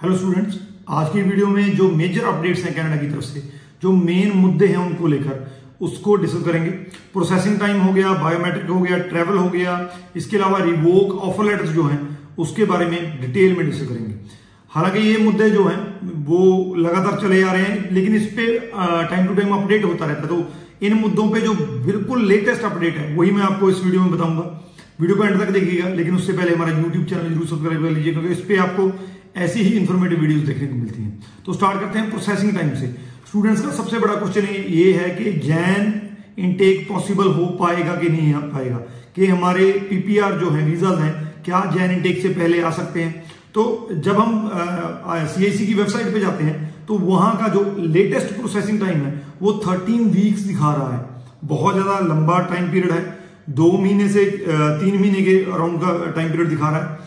Hello students आज की video में जो मेजर अपडेट्स हैं कनाडा की तरफ़ से, जो मेन मुद्दे हैं उनको लेकर, उसको डिस्कस करेंगे। प्रोसेसिंग टाइम हो गया बायोमेट्रिक हो गया ट्रेवल हो गया, इसके अलावा रिवोक ऑफ़र लेटर्स जो हैं, उसके बारे में डिटेल में डिस्कस करेंगे। हालाँकि ये मुद्दे जो हैं, वो लगातार चले आ रहे हैं, लेकिन इस पे टाइम टू टाइम अपडेट होता रहता है। तो इन मुद्दों पर जो बिल्कुल लेटेस्ट अपडेट है, वही मैं आपको इस वीडियो में बताऊँगा। वीडियो को एंड तक देखिएगा, लेकिन उससे पहले हमारा यूट्यूब चैनल ज़रूर सब्सक्राइब कर लीजिए, क्योंकि इस पे आपको ऐसी ही इंफॉर्मेटिव वीडियोस देखने को मिलती हैं। तो स्टार्ट करते हैं प्रोसेसिंग टाइम से। स्टूडेंट्स का सबसे बड़ा क्वेश्चन ये है कि जैन इनटेक पॉसिबल हो पाएगा कि नहीं आ पाएगा? कि हमारे पीपीआर जो है वीज़ा हैं, क्या जैन इनटेक से पहले आ सकते हैं? तो जब हम सी की वेबसाइट पे जाते हैं तो वहाँ का जो लेटेस्ट प्रोसेसिंग टाइम है, वो थर्टीन वीक्स दिखा रहा है। बहुत ज़्यादा लंबा टाइम पीरियड है। दो महीने से तीन महीने के अराउंड का टाइम पीरियड दिखा रहा है।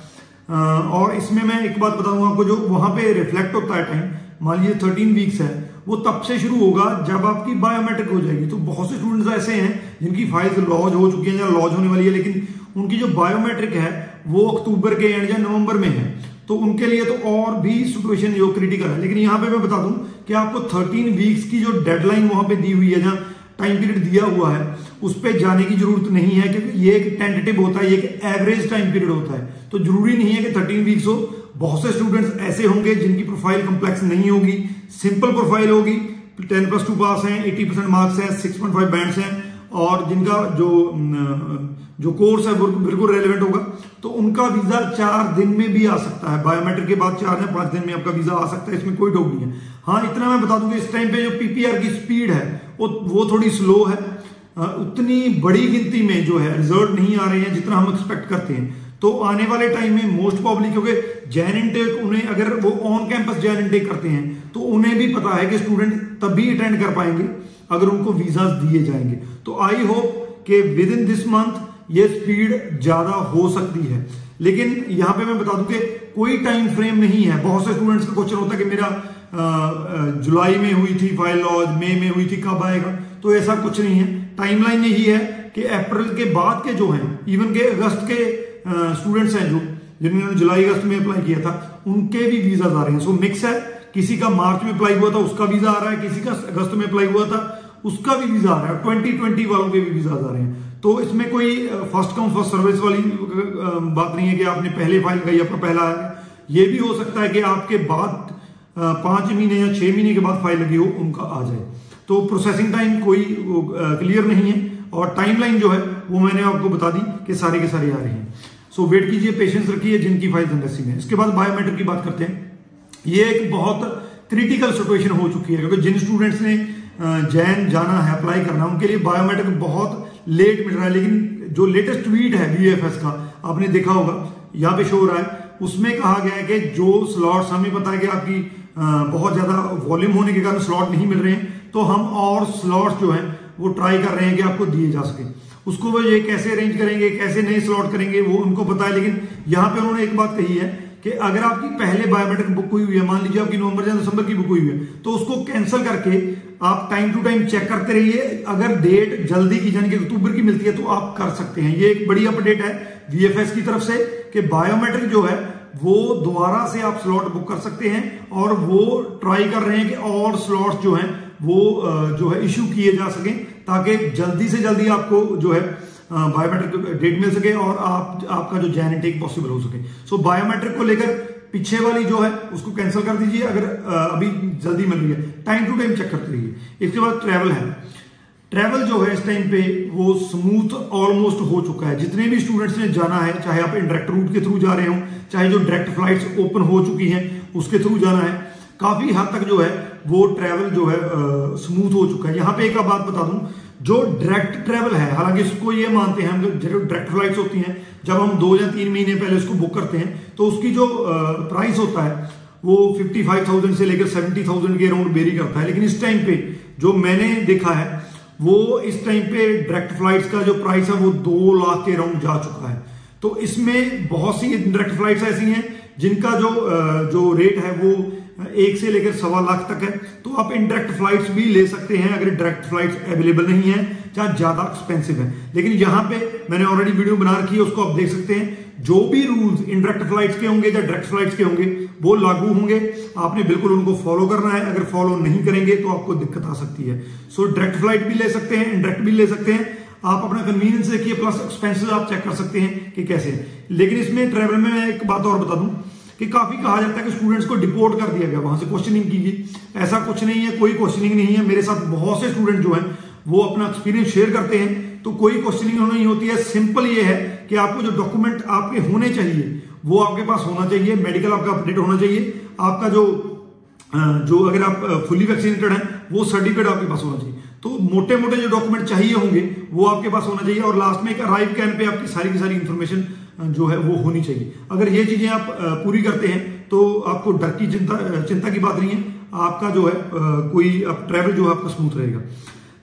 और इसमें मैं एक बात बताऊँगा आपको, जो वहाँ पे रिफ्लेक्ट होता है टाइम मान लीजिए थर्टीन वीक्स है, वो तब से शुरू होगा जब आपकी बायोमेट्रिक हो जाएगी। तो बहुत से स्टूडेंट्स ऐसे हैं जिनकी फाइल्स लॉज हो चुकी है या लॉज होने वाली है, लेकिन उनकी जो बायोमेट्रिक है, वो अक्टूबर के एंड या नवंबर में है। तो उनके लिए तो और भी सिचुएशन जो क्रिटिकल है। लेकिन यहाँ पे मैं बता दूँ कि आपको 13 वीक्स की जो डेडलाइन वहाँ पे दी हुई है, जहाँ टाइम पीरियड दिया हुआ है उस पर जाने की ज़रूरत नहीं है, क्योंकि ये एक टेंटेटिव होता है, ये एक एवरेज टाइम पीरियड होता है। तो ज़रूरी नहीं है कि थर्टीन वीक्स हो। बहुत से स्टूडेंट्स ऐसे होंगे जिनकी प्रोफ़ाइल कम्प्लेक्स नहीं होगी। सिंपल प्रोफ़ाइल होगी। टेन प्लस टू पास है एट्टी परसेंट मार्क्स है सिक्स पॉइंट फाइव बैंड है, और जिनका जो जो कोर्स है बिल्कुल रेलिवेंट होगा। तो उनका वीज़ा चार दिन में भी आ सकता है। बायोमेट्रिक के बाद चार या पाँच दिन में आपका वीज़ा आ सकता है, इसमें कोई डाउट नहीं है। हाँ इतना मैं बता दूँगा इस टाइम पे जो पीपीआर की स्पीड है, वो वो थोड़ी स्लो है। उतनी बड़ी गिनती में जो है रिज़ल्ट नहीं आ रहे हैं जितना हम एक्सपेक्ट करते हैं। तो आने वाले टाइम में मोस्ट प्रॉब्ली क्योंकि जैन इनटेक उन्हें अगर वो ऑन कैंपस जैन इनटेक करते हैं तो उन्हें भी पता है कि स्टूडेंट तभी अटेंड कर पाएँगे, अगर उनको वीज़ा दिए जाएँगे। तो आई होप कि विद इन दिस मंथ ये स्पीड ज़्यादा हो सकती है। लेकिन यहाँ पे मैं बता दूँ कि कोई टाइम फ्रेम नहीं है। बहुत से स्टूडेंट्स का क्वेश्चन होता है कि मेरा जुलाई में हुई थी फ़ाइल लॉज मई में हुई थी, कब आएगा? तो ऐसा कुछ नहीं है। टाइमलाइन यही है कि अप्रैल के बाद के जो हैं इवन के अगस्त के स्टूडेंट्स हैं जो, जिन्होंने जुलाई अगस्त में अप्लाई किया था, उनके भी वीज़ा आ रहे हैं। सो मिक्स है, किसी का मार्च में अप्लाई हुआ था, उसका वीज़ा आ रहा है, किसी का अगस्त में अप्लाई हुआ था, उसका भी वीज़ा आ रहा है। ट्वेंटी ट्वेंटी वालों के भी वीज़ा आ रहे हैं। तो इसमें कोई फ़र्स्ट कम फ़र्स्ट सर्विस वाली बात नहीं है कि आपने पहले फ़ाइल लगाई आपका पहला आया। ये भी हो सकता है कि आपके बाद पाँच महीने या छह महीने के बाद फ़ाइल लगी हो, उनका आ जाए। तो प्रोसेसिंग टाइम कोई क्लियर नहीं है। और टाइमलाइन जो है, वो मैंने आपको बता दी कि सारे के सारे आ रहे हैं। सो वेट कीजिए पेशेंस रखिए, जिनकी फ़ाइल एंडेसी में इसके बाद बायोमेट्रिक की बात करते हैं। ये एक बहुत क्रिटिकल सिचुएशन हो चुकी है, क्योंकि जिन स्टूडेंट्स ने जैन जाना है अप्लाई करना, उनके लिए बायोमेट्रिक बहुत लेट मिल रहा है। लेकिन जो लेटेस्ट ट्वीट है बीएफएस का, आपने देखा होगा, यहाँ पे शो हो रहा है। उसमें कहा गया है कि जो स्लॉट्स हमें पता है कि आपकी बहुत ज़्यादा वॉल्यूम होने के कारण स्लॉट नहीं मिल रहे हैं। तो हम और स्लॉट्स जो हैं, वो ट्राई कर रहे हैं कि आपको दिए जा सके। उसको वो ये कैसे अरेंज करेंगे, कैसे नए स्लॉट करेंगे, वो उनको पता है। लेकिन यहाँ पे उन्होंने एक बात कही है कि अगर आपकी पहले बायोमेट्रिक बुक हुई हुई है, मान लीजिए आपकी नवंबर या दिसंबर की बुक हुई है तो उसको कैंसिल करके आप टाइम टू टाइम चेक करते रहिए। अगर डेट जल्दी की यानी कि अक्टूबर की मिलती है तो आप कर सकते हैं। ये एक बड़ी अपडेट है वीएफएस की तरफ़ से कि बायोमेट्रिक जो है, वो दोबारा से आप स्लॉट बुक कर सकते हैं और वो ट्राई कर रहे हैं कि और स्लॉट्स जो हैं वो जो है इश्यू किए जा सकें ताकि जल्दी से जल्दी आपको जो है बायोमेट्रिक डेट मिल सके और आप आपका जो जैन पॉसिबल हो सके। सो so, बायोमेट्रिक को लेकर पीछे वाली जो है उसको कैंसिल कर दीजिए अगर अभी जल्दी मिल रही है। टाइम टू टाइम चेक करते रहिए। इसके बाद ट्रैवल है। ट्रैवल जो है इस टाइम पे वो स्मूथ ऑलमोस्ट हो चुका है। जितने भी स्टूडेंट्स ने जाना है चाहे आप इंडायरेक्ट रूट के थ्रू जा रहे हो चाहे जो डायरेक्ट फ्लाइट्स ओपन हो चुकी हैं उसके थ्रू जाना है। काफ़ी हद तक जो है वो ट्रेवल जो है स्मूथ हो चुका है। यहाँ पे एक बात बता दूँ जो डायरेक्ट ट्रेवल है हालाँकि इसको ये मानते हैं हम जो डायरेक्ट फ्लाइट्स होती हैं जब हम दो या तीन महीने पहले उसको बुक करते हैं तो उसकी जो प्राइस होता है वो 55,000 से लेकर 70,000 के अराउंड बेरी करता है। लेकिन इस टाइम पे जो मैंने देखा है वो इस टाइम पे डायरेक्ट फ्लाइट्स का जो प्राइस है वो दो लाख के अराउंड जा चुका है। तो इसमें बहुत सी डायरेक्ट फ्लाइट्स ऐसी हैं जिनका जो जो रेट है वो एक से लेकर सवा लाख तक है। तो आप इनडायरेक्ट फ्लाइट्स भी ले सकते हैं, अगर डायरेक्ट फ्लाइट्स अवेलेबल नहीं है या ज़्यादा एक्सपेंसिव है। लेकिन यहाँ पे मैंने ऑलरेडी वीडियो बना रखी है, उसको आप देख सकते हैं। जो भी रूल्स इनडायरेक्ट फ्लाइट्स के होंगे या डायरेक्ट फ्लाइट्स के होंगे, वो लागू होंगे। आपने बिल्कुल उनको फॉलो करना है। अगर फॉलो नहीं करेंगे तो आपको दिक्कत आ सकती है। सो डायरेक्ट फ़्लाइट भी ले सकते हैं इनडायरेक्ट भी ले सकते हैं। आप अपना कन्वीनियंस देखिए प्लस एक्सपेंसेस आप चेक कर सकते हैं कि कैसे लेकिन इसमें ट्रेवल में मैं एक बात और बता दूँ। कि काफ़ी कहा जाता है कि स्टूडेंट्स को डिपोर्ट कर दिया गया, वहाँ से क्वेश्चनिंग की गई। ऐसा कुछ नहीं है, कोई क्वेश्चनिंग नहीं है। मेरे साथ बहुत से स्टूडेंट जो हैं, वो अपना एक्सपीरियंस शेयर करते हैं। तो कोई क्वेश्चनिंग नहीं होती है। सिंपल ये है कि आपको जो डॉक्यूमेंट आपके होने चाहिए, वो आपके पास होना चाहिए। मेडिकल आपका अपडेट होना चाहिए। आपका जो जो अगर आप फुली वैक्सीनेटेड हैं, वो सर्टिफिकेट आपके पास होना चाहिए। तो मोटे मोटे जो डॉक्यूमेंट चाहिए होंगे, वो आपके पास होना चाहिए। और लास्ट में एक अराइव कैन पे आपकी सारी की सारी इंफॉर्मेशन जो है वो होनी चाहिए। अगर ये चीज़ें आप पूरी करते हैं तो आपको डर की चिंता चिंता की बात नहीं है। आपका जो है कोई आप ट्रैवल जो है आपका स्मूथ रहेगा।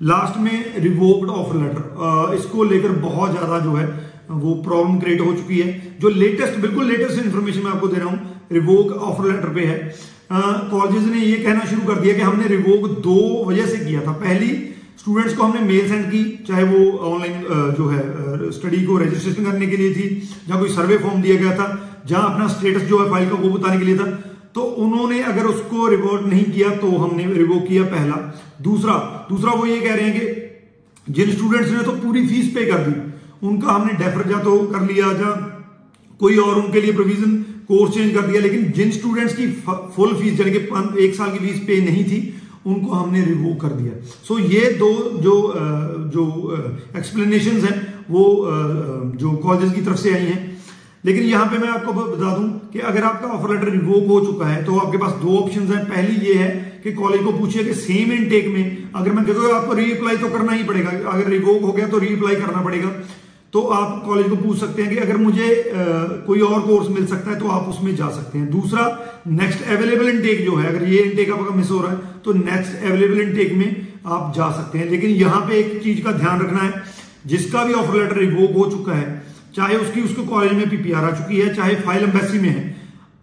लास्ट में रिवोक्ड ऑफ़र लेटर इसको लेकर बहुत ज़्यादा जो है, वो प्रॉब्लम क्रिएट हो चुकी है। जो लेटेस्ट बिल्कुल लेटेस्ट इन्फॉर्मेशन मैं आपको दे रहा हूँ रिवोक ऑफ़र लेटर पे है। कॉलेजेस ने ये कहना शुरू कर दिया कि हमने रिवोक दो वजह से किया था। पहली स्टूडेंट्स को हमने मेल सेंड की, चाहे वो ऑनलाइन जो है स्टडी को रजिस्ट्रेशन करने के लिए थी जहाँ कोई सर्वे फॉर्म दिया गया था, जहाँ अपना स्टेटस जो है फ़ाइल का वो बताने के लिए था तो उन्होंने अगर उसको रिवोर्ट नहीं किया तो हमने रिवोक किया पहला। दूसरा दूसरा वो ये कह रहे हैं कि जिन स्टूडेंट्स ने तो पूरी फ़ीस पे कर दी, उनका हमने डेफर या तो कर लिया जा कोई और उनके लिए प्रोविज़न कोर्स चेंज कर दिया, लेकिन जिन स्टूडेंट्स की फुल फ़ीस यानी कि एक साल की फ़ीस पे नहीं थी उनको हमने रिवू कर दिया। सो so, ये दो जो जो एक्सप्लेनेशन हैं वो जो कॉलेज की तरफ़ से आई हैं। लेकिन यहाँ पे मैं आपको बता दूँ कि अगर आपका ऑफ़र लेटर रिवोक हो चुका है तो आपके पास दो ऑप्शन हैं। पहली ये है कि कॉलेज को पूछिए कि सेम इनटेक में अगर मैं कहता आपको रीअप्लाई तो करना ही पड़ेगा अगर रिवोक हो गया तो रीअप्लाई करना पड़ेगा। तो आप कॉलेज को पूछ सकते हैं कि अगर मुझे आ, कोई और कोर्स मिल सकता है तो आप उसमें जा सकते हैं। दूसरा नेक्स्ट अवेलेबल इनटेक जो है अगर ये इनटेक आपका मिस हो रहा है तो नेक्स्ट अवेलेबल इनटेक में आप जा सकते हैं। लेकिन यहाँ पे एक चीज़ का ध्यान रखना है, जिसका भी ऑफ़र लेटर रिवोक हो चुका है, चाहे उसकी, उसको कॉलेज में पीपीआर आ चुकी है, चाहे फ़ाइल एम्बेसी में है,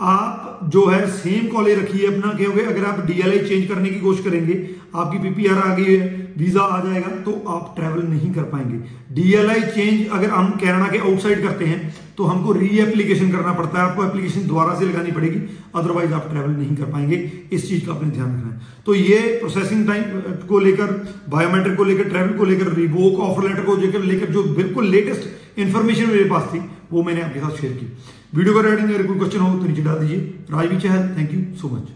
आप जो है सेम कॉलेज रखिए अपना, क्योंकि अगर आप डीएलआई चेंज करने की कोशिश करेंगे, आपकी पीपीआर आ गई है वीज़ा आ जाएगा तो आप ट्रेवल नहीं कर पाएँगे। डीएलआई चेंज अगर हम कनाडा के आउटसाइड करते हैं तो हमको री एप्लीकेशन करना पड़ता है, आपको एप्लीकेशन दोबारा से लगानी पड़ेगी अदरवाइज़ आप ट्रेवल नहीं कर पाएँगे। इस चीज़ का अपने ध्यान रखना है। तो ये प्रोसेसिंग टाइम को लेकर बायोमेट्रिक को लेकर ट्रेवल को लेकर रिवोक ऑफ़र लेटर को लेकर जो बिल्कुल लेटेस्ट इन्फॉर्मेशन मेरे पास थी, वो मैंने आपके साथ शेयर की। वीडियो का राइटिंग अगर कोई क्वेश्चन हो तो नीचे डाल दीजिए। Rajvi Chahal thank you so much